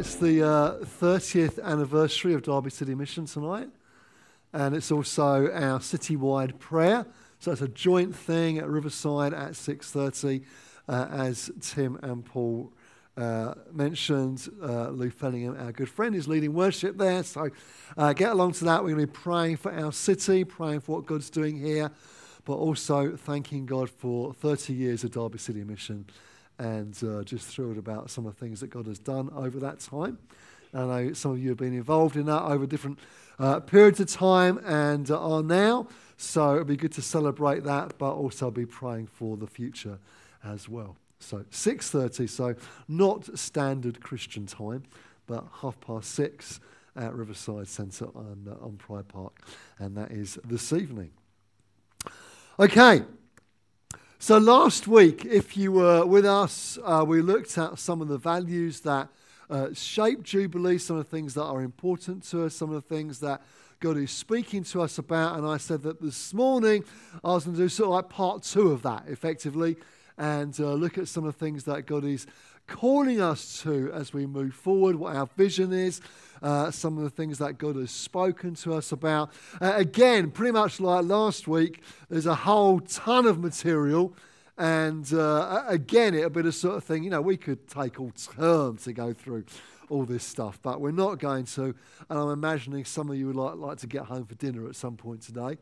It's the uh, 30th anniversary of Derby City Mission tonight, and it's also our citywide prayer. So it's a joint thing at Riverside at 6:30, uh, as Tim and Paul uh, mentioned. Uh, Lou Fellingham, our good friend, is leading worship there. So uh, get along to that. We're going to be praying for our city, praying for what God's doing here, but also thanking God for 30 years of Derby City Mission and uh, just thrilled about some of the things that God has done over that time. I know some of you have been involved in that over different uh, periods of time and uh, are now. So it'll be good to celebrate that, but also be praying for the future as well. So 6:30, so not standard Christian time, but half past six at Riverside Centre on, on Pride Park, and that is this evening. Okay, so last week, if you were with us, uh, we looked at some of the values that uh, shape Jubilee, some of the things that are important to us, some of the things that God is speaking to us about. And I said that this morning I was going to do sort of like part two of that, effectively, and uh, look at some of the things that God is calling us to as we move forward, what our vision is, uh, some of the things that God has spoken to us about. Uh, again, pretty much like last week, there's a whole ton of material. And uh, again, it'll be the sort of thing, you know, we could take all term to go through all this stuff, but we're not going to. And I'm imagining some of you would like, like to get home for dinner at some point today.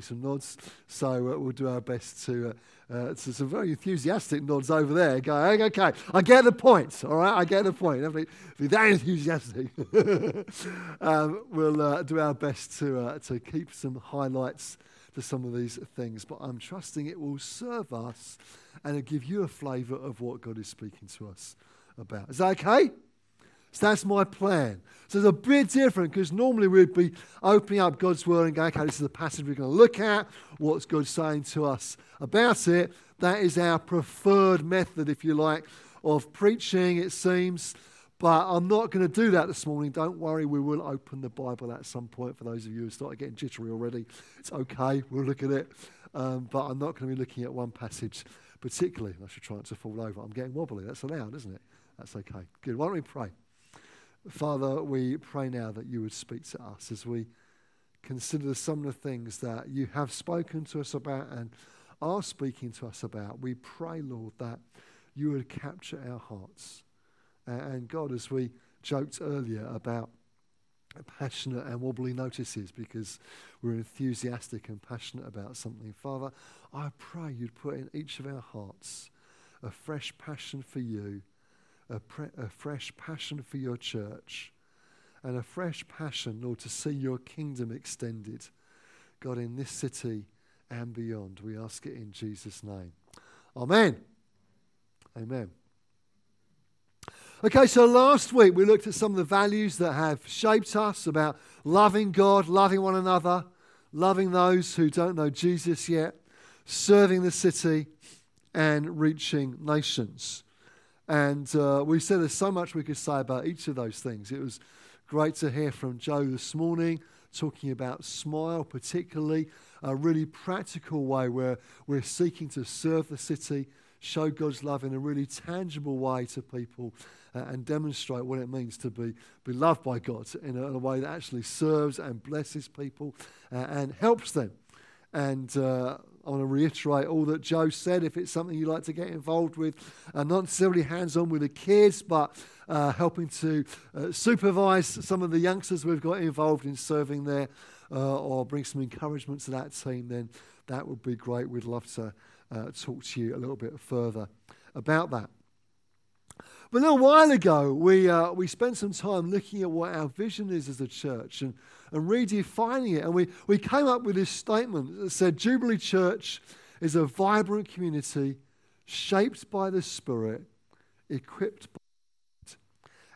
Some nods. So uh, we'll do our best to. Uh, uh, so some very enthusiastic nods over there. Going, okay, I get the point. All right, I get the point. If be that enthusiastic, um, we'll uh, do our best to uh, to keep some highlights to some of these things. But I'm trusting it will serve us and give you a flavour of what God is speaking to us about. Is that okay? So that's my plan. So it's a bit different because normally we'd be opening up God's word and going, okay, this is the passage we're going to look at. What's God saying to us about it? That is our preferred method, if you like, of preaching, it seems. But I'm not going to do that this morning. Don't worry, we will open the Bible at some point for those of you who started getting jittery already. It's okay, we'll look at it. Um, but I'm not going to be looking at one passage particularly. I should try not to fall over. I'm getting wobbly. That's allowed, isn't it? That's okay. Good. Why don't we pray? Father, we pray now that you would speak to us as we consider some of the things that you have spoken to us about and are speaking to us about. We pray, Lord, that you would capture our hearts. And God, as we joked earlier about passionate and wobbly notices because we're enthusiastic and passionate about something, Father, I pray you'd put in each of our hearts a fresh passion for you a, pre- a fresh passion for your church and a fresh passion, Lord, to see your kingdom extended, God, in this city and beyond. We ask it in Jesus' name. Amen. Amen. Okay, so last week we looked at some of the values that have shaped us about loving God, loving one another, loving those who don't know Jesus yet, serving the city, and reaching nations. And uh, we said there's so much we could say about each of those things. It was great to hear from Joe this morning talking about smile, particularly a really practical way where we're seeking to serve the city, show God's love in a really tangible way to people, uh, and demonstrate what it means to be, be loved by God in a, in a way that actually serves and blesses people uh, and helps them. And uh, I want to reiterate all that Joe said. If it's something you like to get involved with, uh, not necessarily hands on with the kids, but uh, helping to uh, supervise some of the youngsters we've got involved in serving there uh, or bring some encouragement to that team, then that would be great. We'd love to uh, talk to you a little bit further about that. But a little while ago, we, uh, we spent some time looking at what our vision is as a church and, and redefining it. And we, we came up with this statement that said Jubilee Church is a vibrant community shaped by the Spirit, equipped by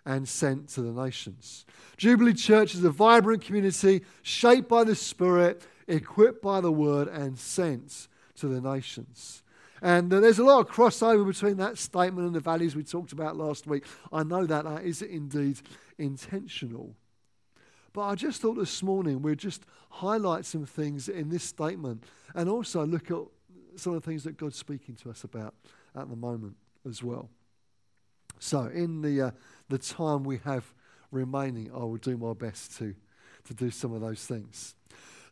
and sent to the nations. Jubilee Church is a vibrant community shaped by the Spirit, equipped by the Word, and sent to the nations. And uh, there's a lot of crossover between that statement and the values we talked about last week. I know that that is indeed intentional. But I just thought this morning we'd just highlight some things in this statement and also look at some of the things that God's speaking to us about at the moment as well. So, in the, uh, the time we have remaining, I will do my best to, to do some of those things.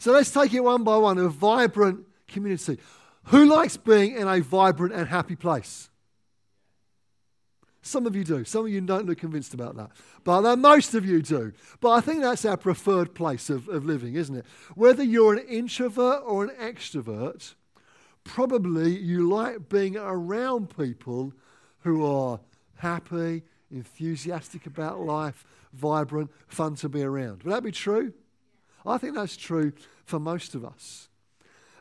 So, let's take it one by one a vibrant community. Who likes being in a vibrant and happy place? Some of you do. Some of you don't look convinced about that. But most of you do. But I think that's our preferred place of, of living, isn't it? Whether you're an introvert or an extrovert, probably you like being around people who are happy, enthusiastic about life, vibrant, fun to be around. Would that be true? I think that's true for most of us.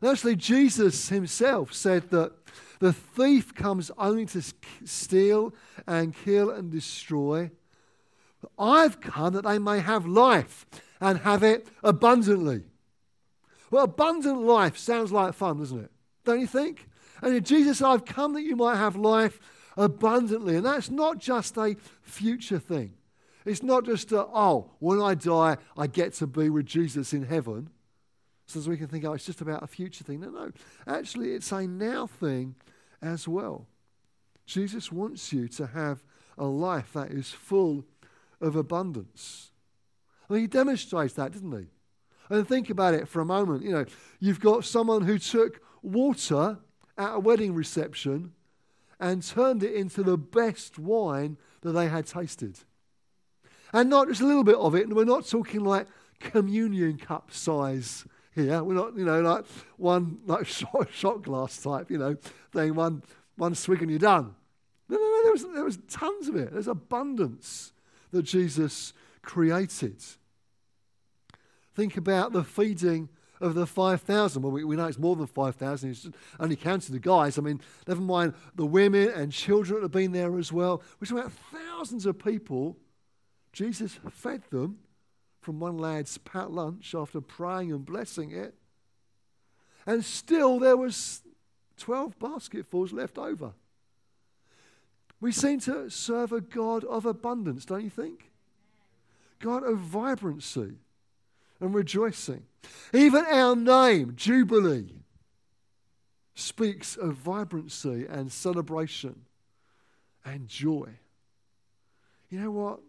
And actually, Jesus himself said that the thief comes only to steal and kill and destroy. I've come that they may have life and have it abundantly. Well, abundant life sounds like fun, doesn't it? Don't you think? And Jesus I've come that you might have life abundantly. And that's not just a future thing. It's not just a, oh, when I die, I get to be with Jesus in heaven. So as we can think, oh, it's just about a future thing. No, no. Actually, it's a now thing as well. Jesus wants you to have a life that is full of abundance. I he demonstrates that, doesn't he? And think about it for a moment. You know, you've got someone who took water at a wedding reception and turned it into the best wine that they had tasted. And not just a little bit of it, and we're not talking like communion cup size here. We're not, you know, like one like shot, shot glass type, you know, thing, one, one swig and you're done. No, no, no, there was, there was tons of it. There's abundance that Jesus created. Think about the feeding of the 5,000. Well, we, we, know it's more than 5,000. He's only counted the guys. I mean, never mind the women and children that have been there as well. We're talking about thousands of people. Jesus fed them from one lad's pat lunch after praying and blessing it. And still there was 12 basketfuls left over. We seem to serve a God of abundance, don't you think? God of vibrancy and rejoicing. Even our name, Jubilee, speaks of vibrancy and celebration and joy. You know what?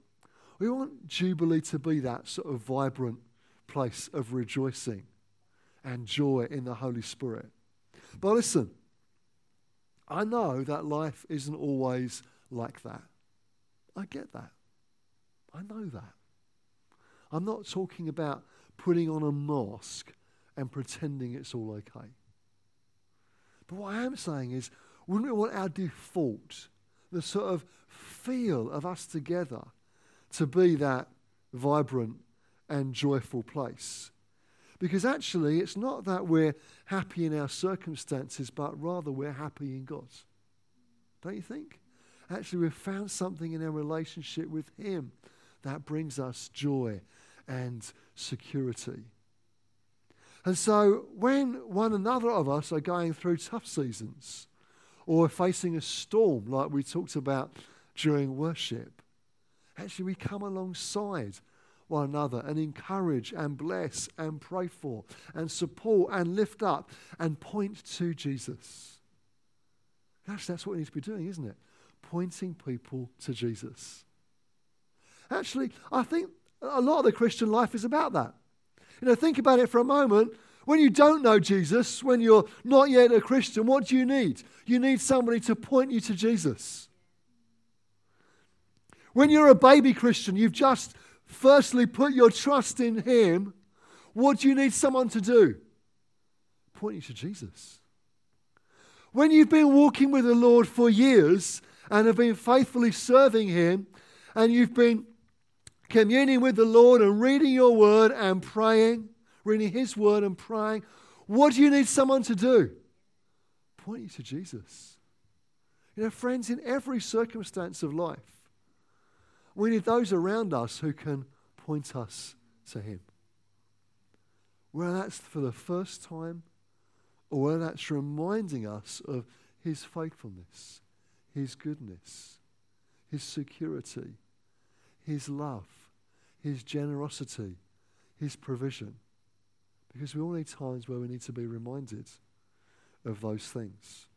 We want Jubilee to be that sort of vibrant place of rejoicing and joy in the Holy Spirit. But listen, I know that life isn't always like that. I get that. I know that. I'm not talking about putting on a mask and pretending it's all okay. But what I am saying is, wouldn't we want our default, the sort of feel of us together, to be that vibrant and joyful place? Because actually, it's not that we're happy in our circumstances, but rather we're happy in God. Don't you think? Actually, we've found something in our relationship with Him that brings us joy and security. And so, when one another of us are going through tough seasons or facing a storm like we talked about during worship, actually we come alongside one another and encourage and bless and pray for and support and lift up and point to Jesus. Actually, that's what we need to be doing, isn't it? Pointing people to Jesus. Actually, I think a lot of the Christian life is about that. You know, think about it for a moment. When you don't know Jesus, when you're not yet a Christian, what do you need? You need somebody to point you to Jesus. When you're a baby Christian, you've just firstly put your trust in Him. What do you need someone to do? Point you to Jesus. When you've been walking with the Lord for years and have been faithfully serving Him, and you've been communing with the Lord and reading your word and praying, reading His word and praying, what do you need someone to do? Point you to Jesus. You know, friends, in every circumstance of life, we need those around us who can point us to Him. Whether that's for the first time or whether that's reminding us of His faithfulness, His goodness, His security, His love, His generosity, His provision. Because we all need times where we need to be reminded of those things.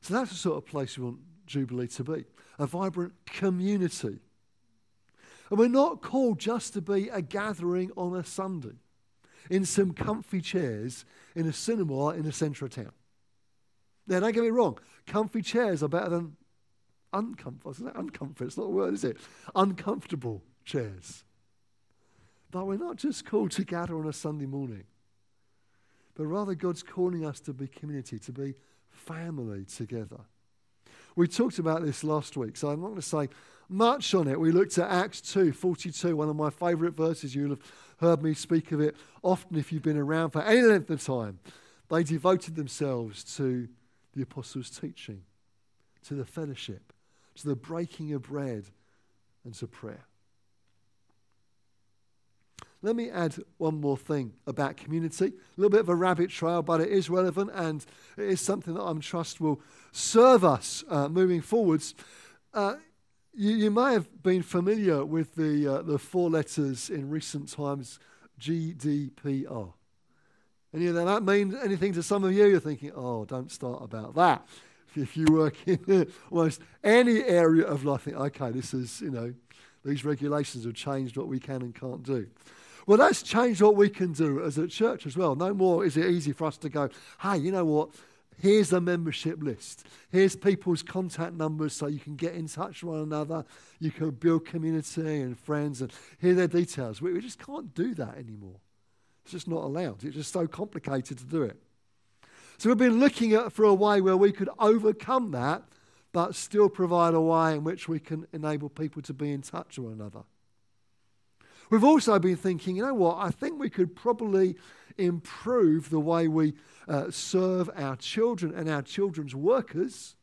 So that's the sort of place we want Jubilee to be a vibrant community. And we're not called just to be a gathering on a Sunday in some comfy chairs in a cinema in the centre of town. Now, don't get me wrong, comfy chairs are better than uncomfortable. It's not a word, is it? Uncomfortable chairs. But we're not just called to gather on a Sunday morning, but rather God's calling us to be community, to be family together. We talked about this last week, so I'm not going to say much on it. We looked at Acts 2 42, one of my favourite verses. You'll have heard me speak of it often if you've been around for any length of time. They devoted themselves to the apostles' teaching, to the fellowship, to the breaking of bread, and to prayer. Let me add one more thing about community. A little bit of a rabbit trail, but it is relevant and it is something that I'm trust will serve us uh, moving forwards. Uh, you, you, may have been familiar with the, uh, the four letters in recent times GDPR. Any of that mean anything to some of you? You're thinking, oh, don't start about that. If you work in almost any area of life, think, okay, this is, you know, these regulations have changed what we can and can't do. Well, that's changed what we can do as a church as well. No more is it easy for us to go, hey, you know what? Here's a membership list. Here's people's contact numbers so you can get in touch with one another. You can build community and friends and hear their details. We, we just can't do that anymore. It's just not allowed. It's just so complicated to do it. So we've been looking at for a way where we could overcome that, but still provide a way in which we can enable people to be in touch with one another. We've also been thinking, you know what, I think we could probably improve the way we uh, serve our children and our children's workers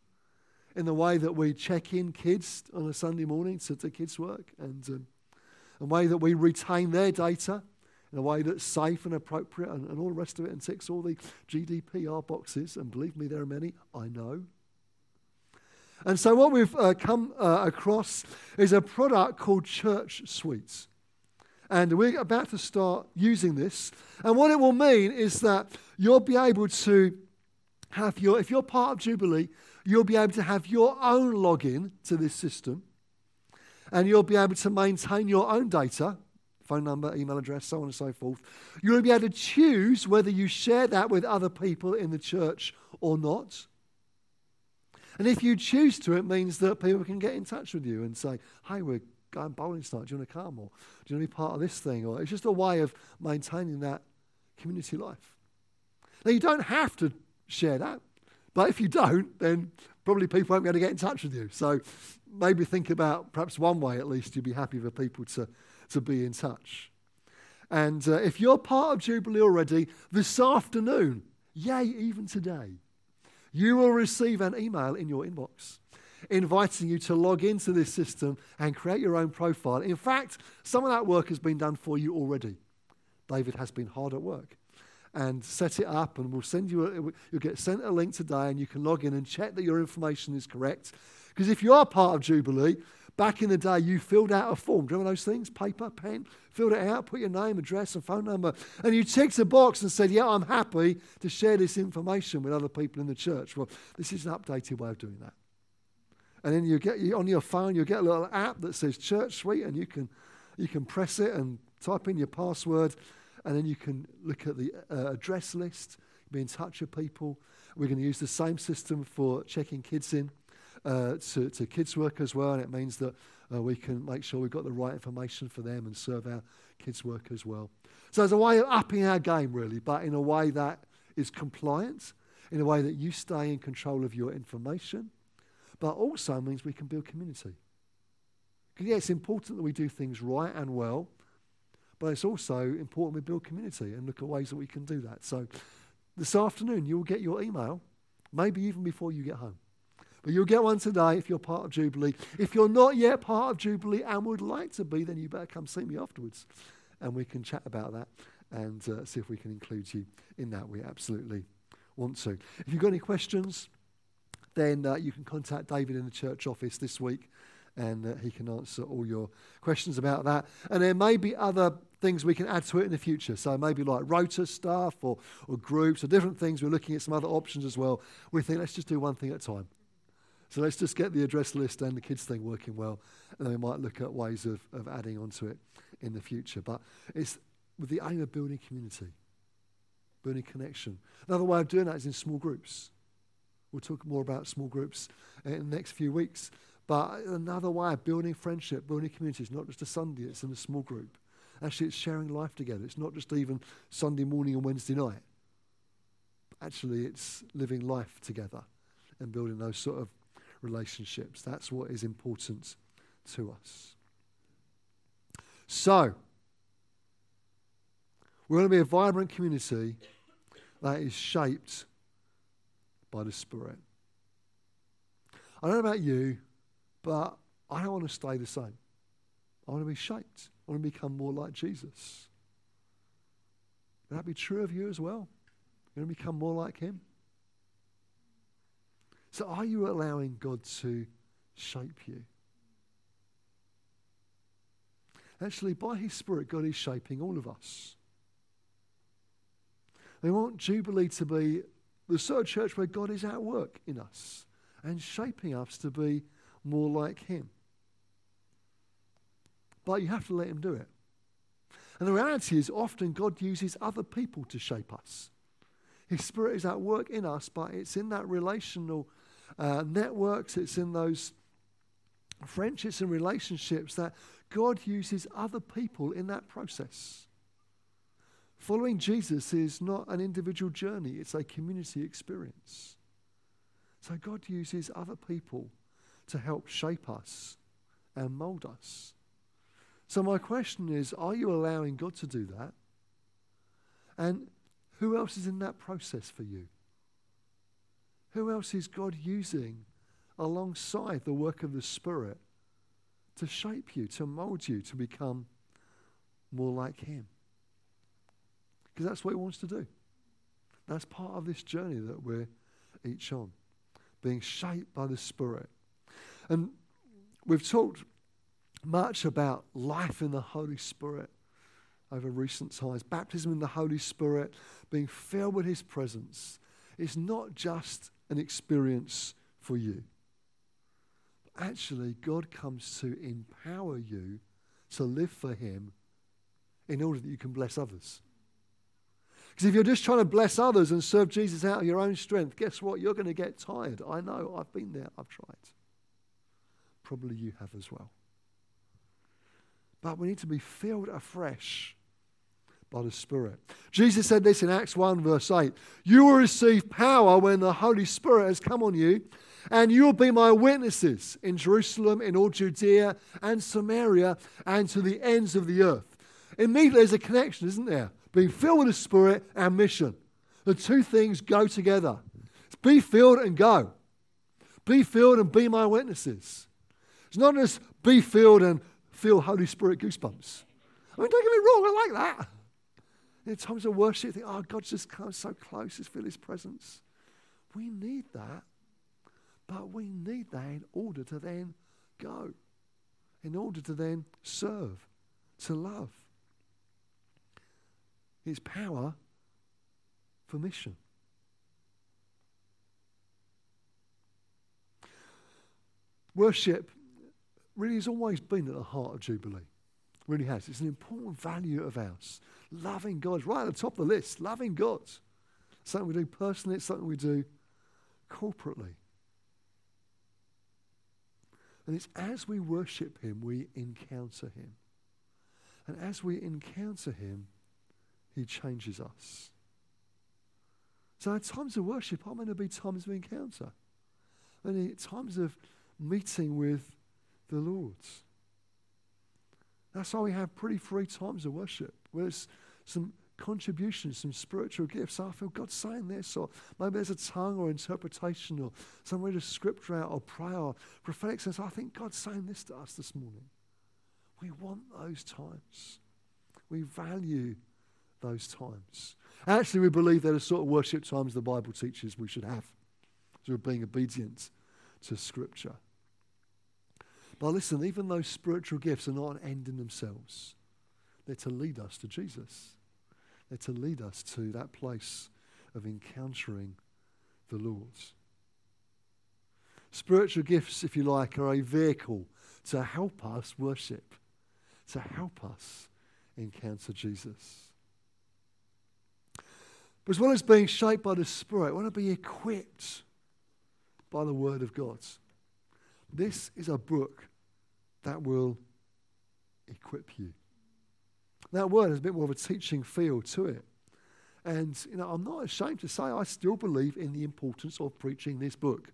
in the way that we check in kids on a Sunday morning to do kids' work and um, a way that we retain their data in a way that's safe and appropriate and, and all the rest of it and ticks all the GDPR boxes. And believe me, there are many, I know. And so, what we've uh, come uh, across is a product called Church Suites. And we're about to start using this. And what it will mean is that you'll be able to have your, if you're part of Jubilee, you'll be able to have your own login to this system. And you'll be able to maintain your own data phone number, email address, so on and so forth. You'll be able to choose whether you share that with other people in the church or not. And if you choose to, it means that people can get in touch with you and say, hey, we're going bowling tonight. Do you want to come? Or do you want to be part of this thing? Or it's just a way of maintaining that community life. Now, you don't have to share that, but if you don't, then probably people won't be able to get in touch with you. So maybe think about perhaps one way at least you'd be happy for people to, to be in touch. And uh, if you're part of Jubilee already, this afternoon, yay, even today, you will receive an email in your inbox inviting you to log into this system and create your own profile. In fact, some of that work has been done for you already. David has been hard at work and set it up, and we'll send you. A, you'll get sent a link today, and you can log in and check that your information is correct. Because if you are part of Jubilee, back in the day, you filled out a form. Do you remember those things? Paper, pen, filled it out, put your name, address, and phone number, and you ticked a box and said, "Yeah, I'm happy to share this information with other people in the church." Well, this is an updated way of doing that. And then you get you, on your phone, you get a little app that says Church Suite, and you can you can press it and type in your password, and then you can look at the uh, address list, be in touch with people. We're going to use the same system for checking kids in uh, to, to kids work as well, and it means that uh, we can make sure we've got the right information for them and serve our kids work as well. So it's a way of upping our game, really, but in a way that is compliant, in a way that you stay in control of your information but also means we can build community. Because, yeah, it's important that we do things right and well, but it's also important we build community and look at ways that we can do that. So, this afternoon, you'll get your email, maybe even before you get home. But you'll get one today if you're part of Jubilee. If you're not yet part of Jubilee and would like to be, then you better come see me afterwards and we can chat about that and uh, see if we can include you in that. We absolutely want to. If you've got any questions, then uh, you can contact David in the church office this week and uh, he can answer all your questions about that. And there may be other things we can add to it in the future. So maybe like rota stuff or, or groups or different things. We're looking at some other options as well. We think let's just do one thing at a time. So let's just get the address list and the kids thing working well, and then we might look at ways of, of adding onto it in the future. But it's with the aim of building community, building connection. Another way of doing that is in small groups. We'll talk more about small groups uh, in the next few weeks. But another way of building friendship, building community is not just a Sunday, it's in a small group. Actually, it's sharing life together. It's not just even Sunday morning and Wednesday night. Actually, it's living life together and building those sort of relationships. That's what is important to us. So, we're going to be a vibrant community that is shaped by the Spirit. I don't know about you, but I don't want to stay the same. I want to be shaped. I want to become more like Jesus. Would that be true of you as well? You want to become more like Him? So, are you allowing God to shape you? Actually, by His Spirit, God is shaping all of us. We want Jubilee to be the sort of church where God is at work in us and shaping us to be more like Him. But you have to let Him do it. And the reality is, often God uses other people to shape us. His Spirit is at work in us, but it's in that relational uh, networks, it's in those friendships and relationships that God uses other people in that process. Following Jesus is not an individual journey, it's a community experience. So God uses other people to help shape us and mold us. So, my question is are you allowing God to do that? And who else is in that process for you? Who else is God using alongside the work of the Spirit to shape you, to mold you, to become more like Him? Because that's what He wants to do. That's part of this journey that we're each on, being shaped by the Spirit. And we've talked much about life in the Holy Spirit over recent times. Baptism in the Holy Spirit, being filled with His presence, is not just an experience for you. Actually, God comes to empower you to live for Him in order that you can bless others. Because if you're just trying to bless others and serve Jesus out of your own strength, guess what? You're going to get tired. I know. I've been there. I've tried. Probably you have as well. But we need to be filled afresh by the Spirit. Jesus said this in Acts 1, verse 8 You will receive power when the Holy Spirit has come on you, and you will be my witnesses in Jerusalem, in all Judea and Samaria, and to the ends of the earth. Immediately, there's a connection, isn't there? Being filled with the Spirit and mission. The two things go together. Be filled and go. Be filled and be my witnesses. It's not just be filled and feel Holy Spirit goosebumps. I mean, don't get me wrong, I like that. In times of worship, you think, oh, God just comes so close, just feel his presence. We need that, but we need that in order to then go, in order to then serve, to love. His power for mission. Worship really has always been at the heart of Jubilee really has. It's an important value of ours. Loving God right at the top of the list. Loving God. Something we do personally, it's something we do corporately. And it's as we worship Him, we encounter Him. And as we encounter Him, He changes us. So at times of worship are going to be times of encounter. And times of meeting with the Lord. That's why we have pretty free times of worship. Where there's some contributions, some spiritual gifts. I feel God's saying this, or maybe there's a tongue or interpretation, or some read a scripture out, or prayer, or prophetic sense. I think God's saying this to us this morning. We want those times. We value those times. Actually, we believe they're the sort of worship times the Bible teaches we should have. We're being obedient to Scripture. But listen, even those spiritual gifts are not an end in themselves. They're to lead us to Jesus. They're to lead us to that place of encountering the Lord. Spiritual gifts, if you like, are a vehicle to help us worship, to help us encounter Jesus. But as well as being shaped by the Spirit, we want to be equipped by the Word of God. This is a book that will equip you. That word has a bit more of a teaching feel to it. And, you know, I'm not ashamed to say I still believe in the importance of preaching this book.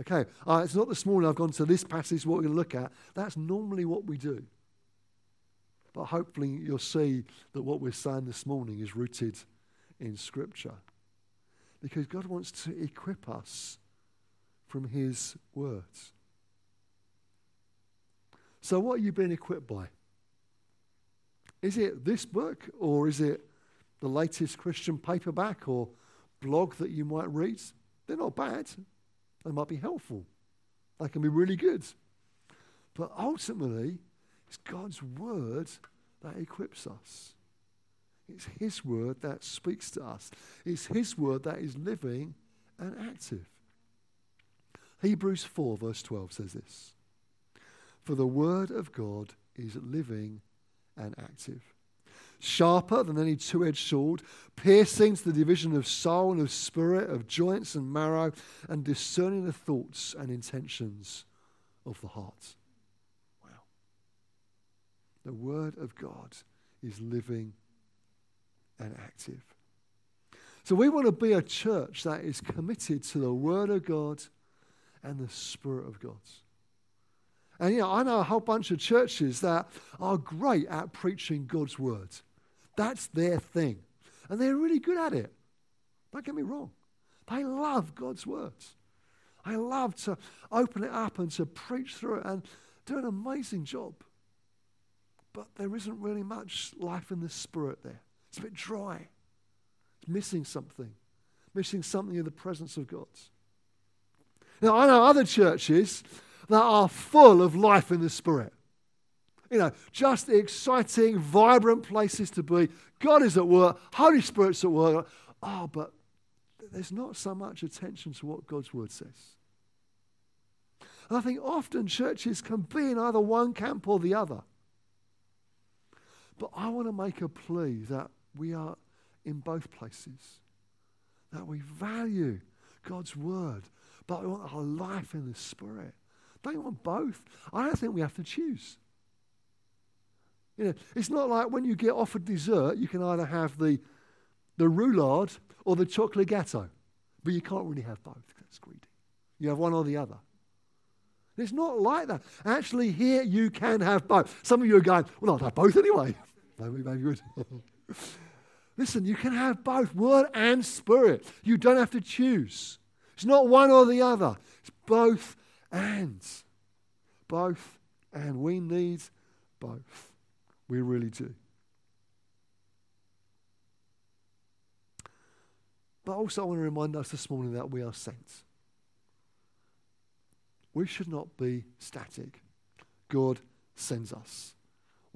Okay, uh, it's not this morning I've gone to this passage, what we're going to look at. That's normally what we do. But hopefully you'll see that what we're saying this morning is rooted in Scripture. Because God wants to equip us from His words. So, what are you being equipped by? Is it this book, or is it the latest Christian paperback or blog that you might read? They're not bad. They might be helpful. They can be really good. But ultimately, it's God's word that equips us. It's His word that speaks to us. It's His word that is living and active. Hebrews 4, verse 12 says this For the word of God is living and active sharper than any two edged sword, piercing to the division of soul and of spirit, of joints and marrow, and discerning the thoughts and intentions of the heart. Wow. The Word of God is living and active. So we want to be a church that is committed to the Word of God and the Spirit of God. And you know, I know a whole bunch of churches that are great at preaching God's word. That's their thing. And they're really good at it. Don't get me wrong. They love God's words. I love to open it up and to preach through it and do an amazing job. But there isn't really much life in the spirit there. It's a bit dry. It's missing something. Missing something in the presence of God. Now, I know other churches that are full of life in the spirit. You know, just the exciting, vibrant places to be. God is at work, Holy Spirit's at work. Oh, but there's not so much attention to what God's word says. And I think often churches can be in either one camp or the other. But I want to make a plea that we are in both places, that we value God's word, but we want our life in the Spirit. Don't you want both? I don't think we have to choose. You know, it's not like when you get offered dessert, you can either have the, the roulade or the chocolate gâteau. But you can't really have both. That's greedy. You have one or the other. It's not like that. Actually, here you can have both. Some of you are going, well, I'll have both anyway. maybe, maybe you would. Listen, you can have both word and spirit. You don't have to choose. It's not one or the other. It's both and. Both and. We need both. We really do. But also, I want to remind us this morning that we are sent. We should not be static. God sends us.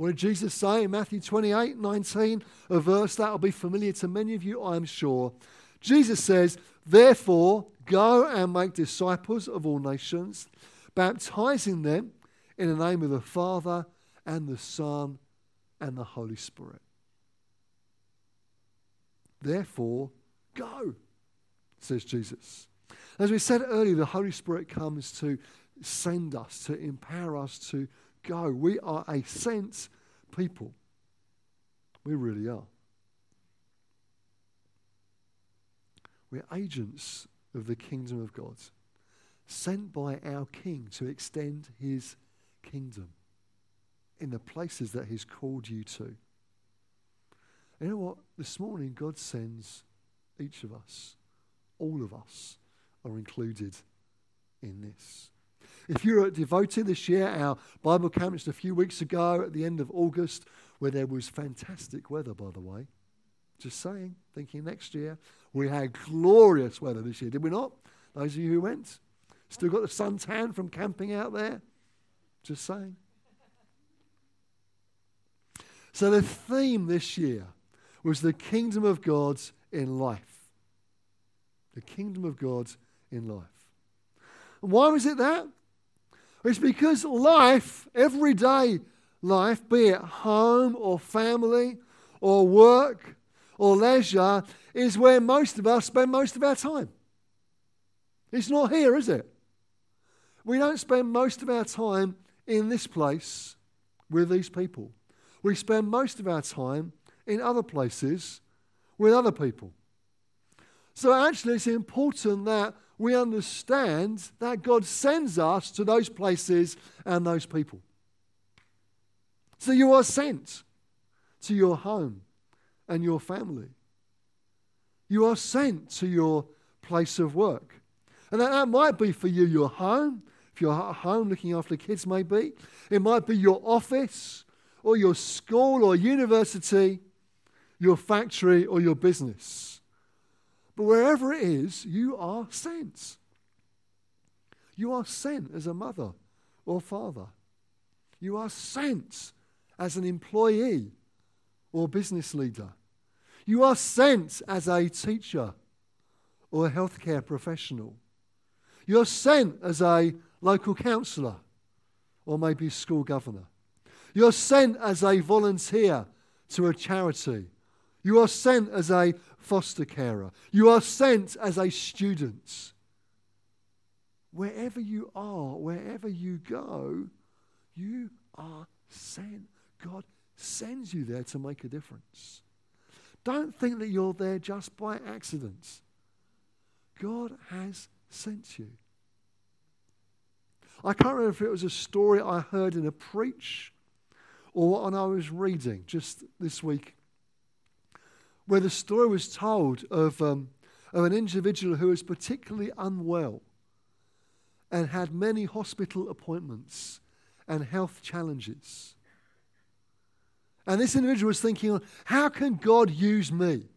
What did Jesus say in Matthew 28 19? A verse that will be familiar to many of you, I'm sure. Jesus says, Therefore, go and make disciples of all nations, baptizing them in the name of the Father and the Son and the Holy Spirit. Therefore, go, says Jesus. As we said earlier, the Holy Spirit comes to send us, to empower us to go. We are a sense people. We really are. We're agents of the kingdom of God, sent by our King to extend his kingdom in the places that He's called you to. You know what? This morning, God sends each of us, all of us are included in this. If you're devoted this year, our Bible camp just a few weeks ago at the end of August, where there was fantastic weather, by the way. Just saying, thinking next year. We had glorious weather this year, did we not? Those of you who went. Still got the suntan from camping out there. Just saying. So the theme this year was the kingdom of God in life. The kingdom of God in life. And why was it that? It's because life, everyday life, be it home or family or work or leisure, is where most of us spend most of our time. It's not here, is it? We don't spend most of our time in this place with these people. We spend most of our time in other places with other people. So, actually, it's important that we understand that God sends us to those places and those people. So, you are sent to your home and your family. You are sent to your place of work. And that, might be for you your home, if you're at home looking after kids, maybe. It might be your office or your school or university, your factory or your business. But wherever it is, you are sent. You are sent as a mother or father. You are sent as an employee or business leader. You are sent as a teacher or a healthcare professional. You're sent as a local councillor or maybe school governor. You're sent as a volunteer to a charity. You are sent as a foster carer. You are sent as a student. Wherever you are, wherever you go, you are sent. God sends you there to make a difference. Don't think that you're there just by accident. God has sent you. I can't remember if it was a story I heard in a preach or one I was reading just this week, where the story was told of, um, of an individual who was particularly unwell and had many hospital appointments and health challenges. And this individual was thinking, how can God use me?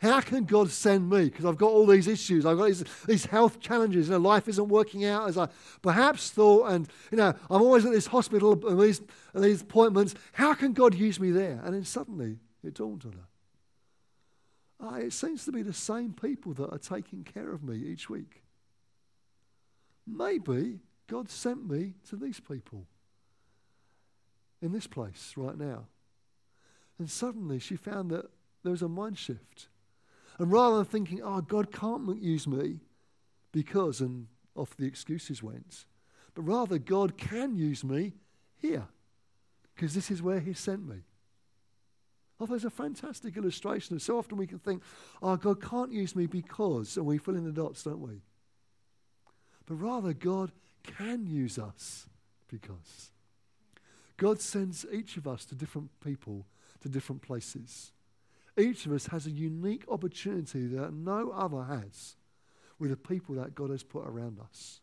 How can God send me? Because I've got all these issues. I've got these, these health challenges. You know, life isn't working out as I perhaps thought. And, you know, I'm always at this hospital and these, these appointments. How can God use me there? And then suddenly it dawned on her. Ah, it seems to be the same people that are taking care of me each week. Maybe God sent me to these people in this place right now. And suddenly she found that there was a mind shift. And rather than thinking, oh, God can't use me because, and off the excuses went, but rather, God can use me here because this is where He sent me. Oh, there's a fantastic illustration. so often we can think, oh, God can't use me because, and we fill in the dots, don't we? But rather, God can use us because. God sends each of us to different people, to different places. Each of us has a unique opportunity that no other has with the people that God has put around us.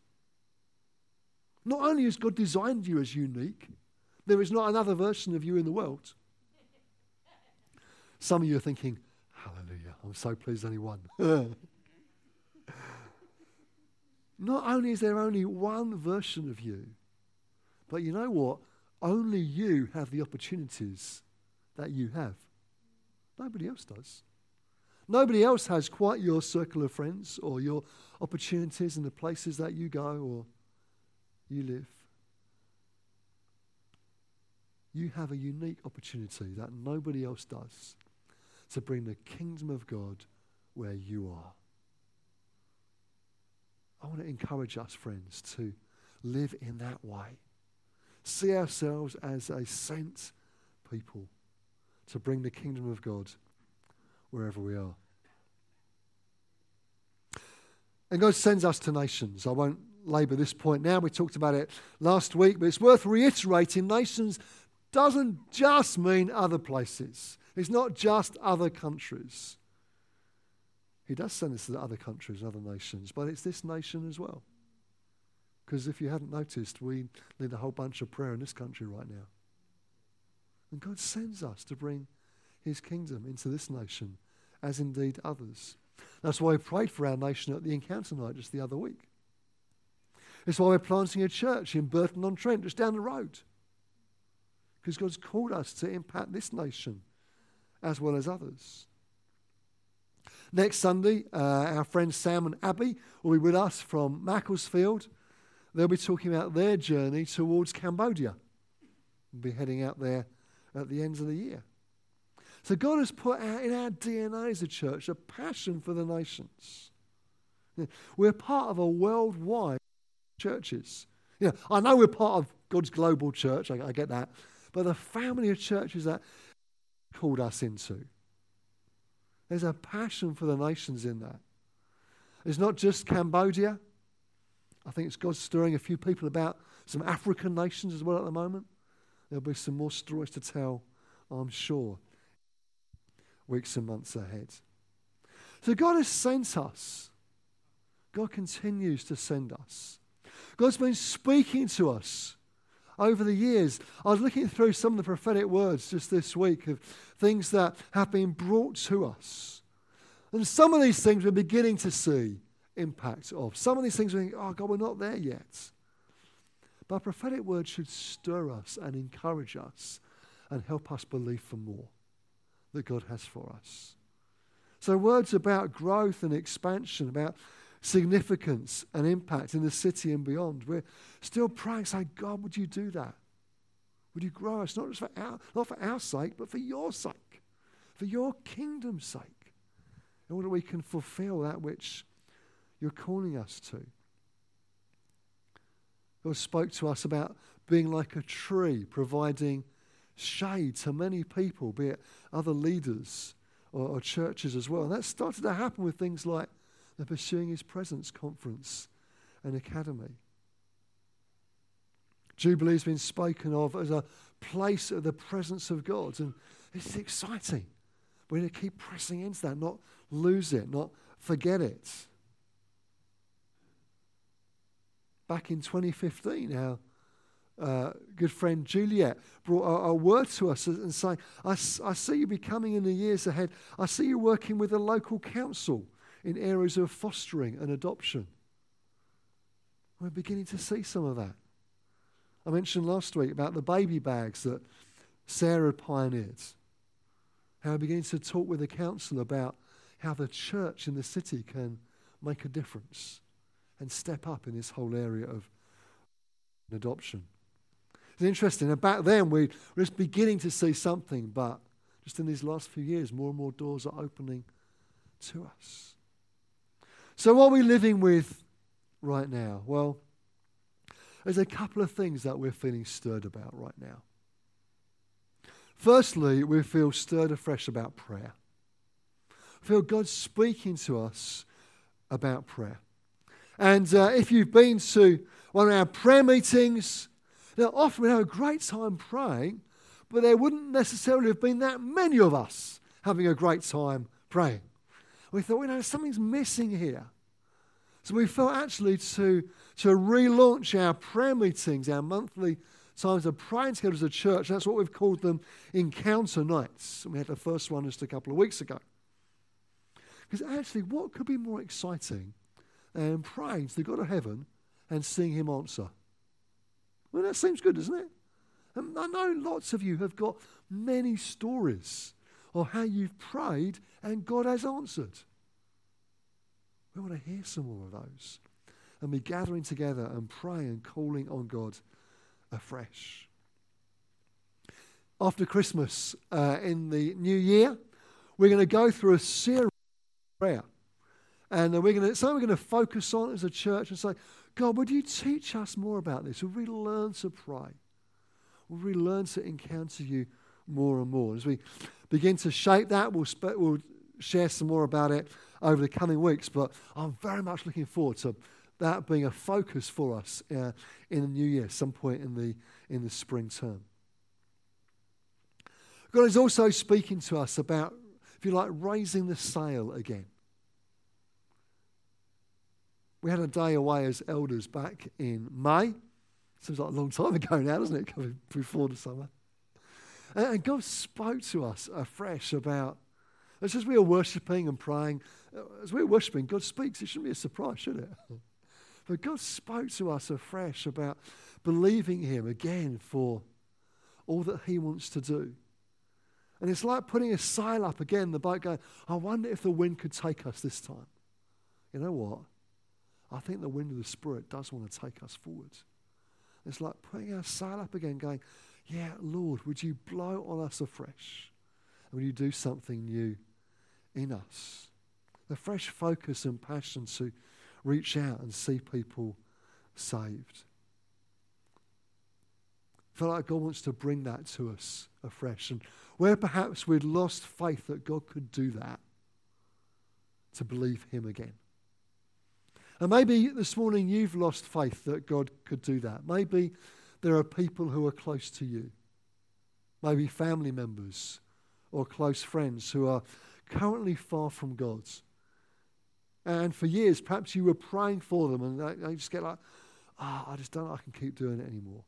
Not only has God designed you as unique, there is not another version of you in the world. Some of you are thinking, Hallelujah, I'm so pleased only one. not only is there only one version of you, but you know what? Only you have the opportunities that you have. Nobody else does. Nobody else has quite your circle of friends or your opportunities and the places that you go or you live. You have a unique opportunity that nobody else does to bring the kingdom of God where you are. I want to encourage us, friends, to live in that way. See ourselves as a sent people to bring the kingdom of God wherever we are. And God sends us to nations. I won't labour this point now. We talked about it last week, but it's worth reiterating. Nations doesn't just mean other places, it's not just other countries. He does send us to other countries, other nations, but it's this nation as well. Because if you hadn't noticed, we need a whole bunch of prayer in this country right now. And God sends us to bring his kingdom into this nation, as indeed others. That's why we prayed for our nation at the encounter night just the other week. It's why we're planting a church in Burton on Trent, just down the road. Because God's called us to impact this nation as well as others. Next Sunday, uh, our friends Sam and Abby will be with us from Macclesfield. They'll be talking about their journey towards Cambodia. We'll be heading out there at the end of the year. So God has put out in our DNA as a church a passion for the nations. We're part of a worldwide churches. You know, I know we're part of God's global church, I, I get that, but the family of churches that called us into. There's a passion for the nations in that. It's not just Cambodia. I think it's God stirring a few people about some African nations as well at the moment. There'll be some more stories to tell, I'm sure, weeks and months ahead. So God has sent us. God continues to send us. God's been speaking to us over the years. I was looking through some of the prophetic words just this week of things that have been brought to us. And some of these things we're beginning to see impact of. Some of these things we think, oh God, we're not there yet. But prophetic word should stir us and encourage us and help us believe for more that God has for us. So, words about growth and expansion, about significance and impact in the city and beyond. We're still praying, saying, God, would you do that? Would you grow us, not just for our, not for our sake, but for your sake, for your kingdom's sake, in order we can fulfill that which you're calling us to. God spoke to us about being like a tree, providing shade to many people, be it other leaders or, or churches as well. And that started to happen with things like the Pursuing His Presence conference and academy. Jubilee has been spoken of as a place of the presence of God, and it's exciting. We're going to keep pressing into that, not lose it, not forget it. Back in 2015, our uh, good friend Juliet brought a, a, word to us and saying, I, I see you becoming in the years ahead. I see you working with the local council in areas of fostering and adoption. We're beginning to see some of that. I mentioned last week about the baby bags that Sarah pioneered. How we're beginning to talk with the council about how the church in the city can make a difference and step up in this whole area of adoption. It's interesting. And back then, we were just beginning to see something, but just in these last few years, more and more doors are opening to us. So, what are we living with right now? Well, there's a couple of things that we're feeling stirred about right now. Firstly, we feel stirred afresh about prayer. Feel God speaking to us about prayer. And uh, if you've been to one of our prayer meetings, now often we have a great time praying, but there wouldn't necessarily have been that many of us having a great time praying. We thought, you know, something's missing here. So we felt actually to, to relaunch our prayer meetings, our monthly times of praying together as a church. That's what we've called them encounter nights. And we had the first one just a couple of weeks ago. Because actually, what could be more exciting than praying to the God of heaven and seeing him answer? Well, that seems good, doesn't it? And I know lots of you have got many stories of how you've prayed and God has answered. We want to hear some more of those and be gathering together and praying and calling on God afresh. After Christmas, uh, in the new year, we're going to go through a series of prayer. And we're going to, something we're going to focus on as a church and say, God, would you teach us more about this? Would we learn to pray? Would we learn to encounter you more and more? As we begin to shape that, we'll, spe- we'll share some more about it over the coming weeks. But I'm very much looking forward to that being a focus for us uh, in the new year, some point in the, in the spring term. God is also speaking to us about, if you like, raising the sail again. We had a day away as elders back in May. Seems like a long time ago now, doesn't it? Coming before the summer. And God spoke to us afresh about, as we were worshipping and praying, uh, as we're worshipping, God speaks. It shouldn't be a surprise, should it? But God spoke to us afresh about believing Him again for all that He wants to do. And it's like putting a sail up again, the boat going, I wonder if the wind could take us this time. You know what? I think the wind of the Spirit does want to take us forward. It's like putting our sail up again, going, Yeah, Lord, would you blow on us afresh? And would you do something new in us? The fresh focus and passion to reach out and see people saved. I feel like God wants to bring that to us afresh. And where perhaps we'd lost faith that God could do that, to believe Him again. And maybe this morning you've lost faith that God could do that. Maybe there are people who are close to you, maybe family members or close friends who are currently far from God's. And for years, perhaps you were praying for them, and they, just get like, oh, I just don't I can keep doing it anymore.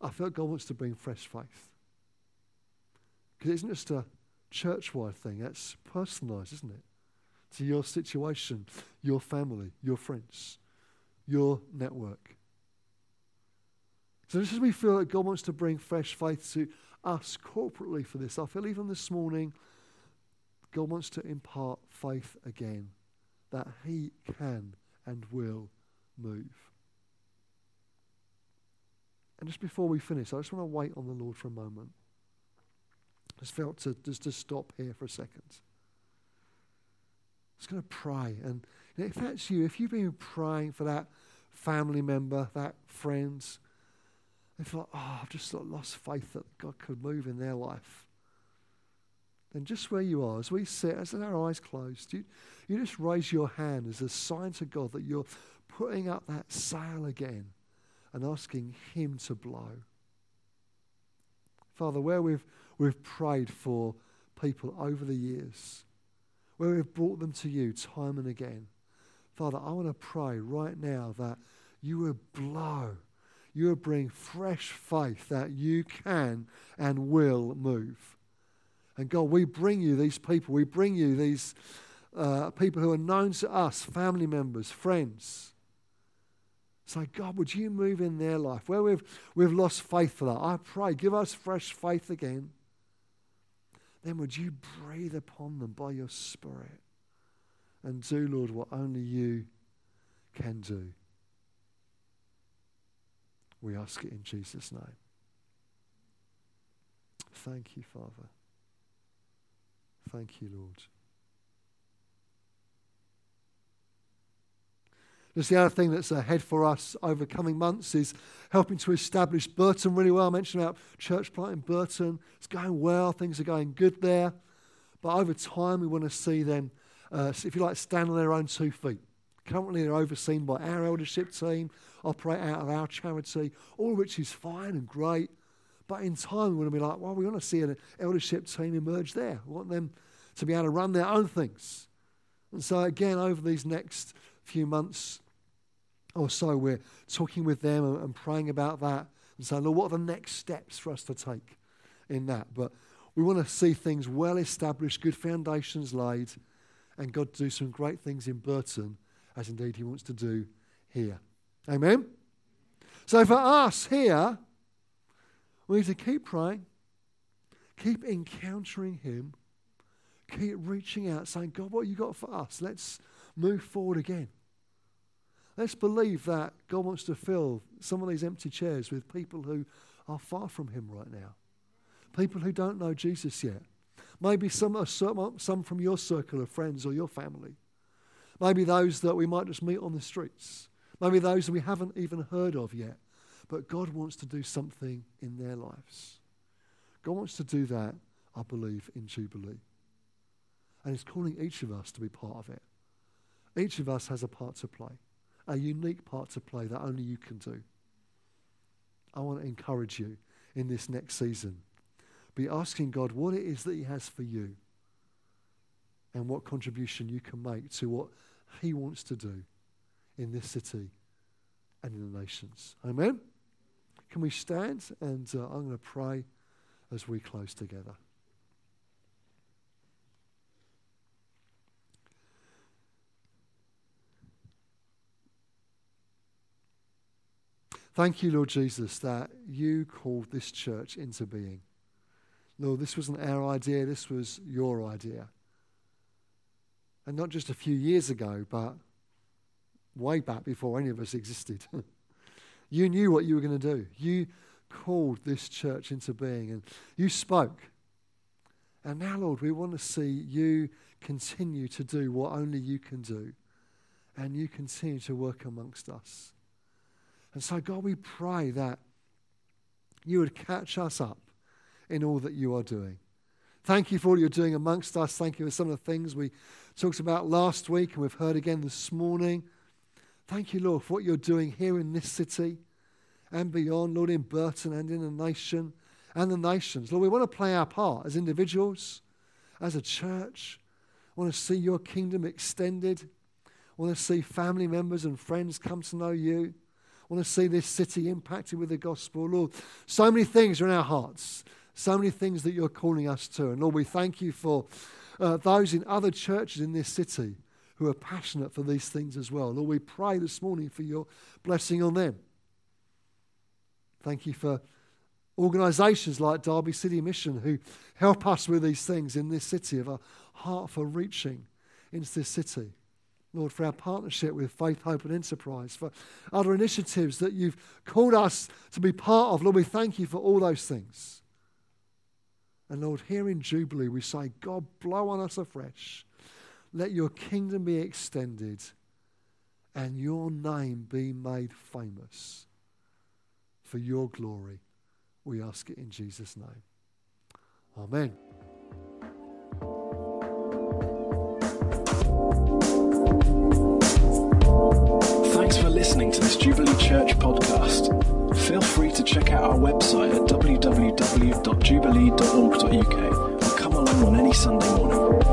I felt God wants to bring fresh faith. Because it isn't just a church wide thing, it's personalised, isn't it? To your situation, your family, your friends, your network. So, just as we feel that God wants to bring fresh faith to us corporately for this, I feel even this morning God wants to impart faith again that He can and will move. And just before we finish, I just want to wait on the Lord for a moment. I just felt to just to stop here for a second. I'm just going to pray. And if that's you, if you've been praying for that family member, that friends, if like, oh, I've just sort of lost faith that God could move in their life then just where you are, as we sit, as our eyes closed, you, you just raise your hand as a sign to God that you're putting up that sail again and asking Him to blow. Father, where we've, we've prayed for people over the years, where we've brought them to you time and again, Father, I want to pray right now that you would blow, you bring fresh faith that you can and will move. And God, we bring you these people. We bring you these uh, people who are known to us, family members, friends. Say, God, would you move in their life where we've, we've lost faith for that? I pray, give us fresh faith again. Then would you breathe upon them by your Spirit and do, Lord, what only you can do. We ask it in Jesus' name. Thank you, Father. Thank you, Lord. Just the other thing that's ahead for us over coming months is helping to establish Burton really well. I mentioned about church plant in Burton. It's going well, things are going good there. But over time, we want to see them, uh, if you like, stand on their own two feet. Currently, they're overseen by our eldership team, operate out of our charity, all of which is fine and great. But in time, we want to be like, well, we want to see an eldership team emerge there. We want them to be able to run their own things. And so, again, over these next few months or so, we're talking with them and, and praying about that and saying, Lord, what are the next steps for us to take in that? But we want to see things well established, good foundations laid, and God do some great things in Burton, as indeed He wants to do here. Amen? So, for us here, we need to keep praying, keep encountering Him, keep reaching out, saying, God, what you got for us? Let's move forward again. Let's believe that God wants to fill some of these empty chairs with people who are far from Him right now, people who don't know Jesus yet. Maybe some, some from your circle of friends or your family. Maybe those that we might just meet on the streets. Maybe those that we haven't even heard of yet. But God wants to do something in their lives. God wants to do that, I believe, in Jubilee. And He's calling each of us to be part of it. Each of us has a part to play, a unique part to play that only you can do. I want to encourage you in this next season. Be asking God what it is that He has for you and what contribution you can make to what He wants to do in this city and in the nations. Amen? can we stand? And uh, I'm going to pray as we close together. Thank you, Lord Jesus, that you called this church into being. Lord, this wasn't our idea, this was your idea. And not just a few years ago, but way back before any of us existed. you knew what you were going to do. You called this church into being and you spoke. And now, Lord, we want to see you continue to do what only you can do. And you continue to work amongst us. And so, God, we pray that you would catch us up in all that you are doing. Thank you for all you're doing amongst us. Thank you for some of the things we talked about last week and we've heard again this morning. Thank you, Lord, for what you're doing here in this city and beyond, Lord, in Burton and in the nation and the nations. Lord, we want to play our part as individuals, as a church. I want to see your kingdom extended. I want to see family members and friends come to know you. I want to see this city impacted with the gospel. Lord, so many things are in our hearts, so many things that you're calling us to. And Lord, we thank you for uh, those in other churches in this city who are passionate for these things as well. Lord, we pray this morning for your blessing on them. Thank you for organisations like Derby City Mission who help us with these things in this city of a heart for reaching into this city. Lord, for our partnership with Faith, Hope and Enterprise, for other initiatives that you've called us to be part of. Lord, we thank you for all those things. And Lord, here in Jubilee, we say, God, blow on us afresh. Let your kingdom be extended and your name be made famous for your glory. We ask it in Jesus' name. Amen. Thanks for listening to this Jubilee Church podcast. Feel free to check out our website at www.jubilee.org.uk and come along on any Sunday morning.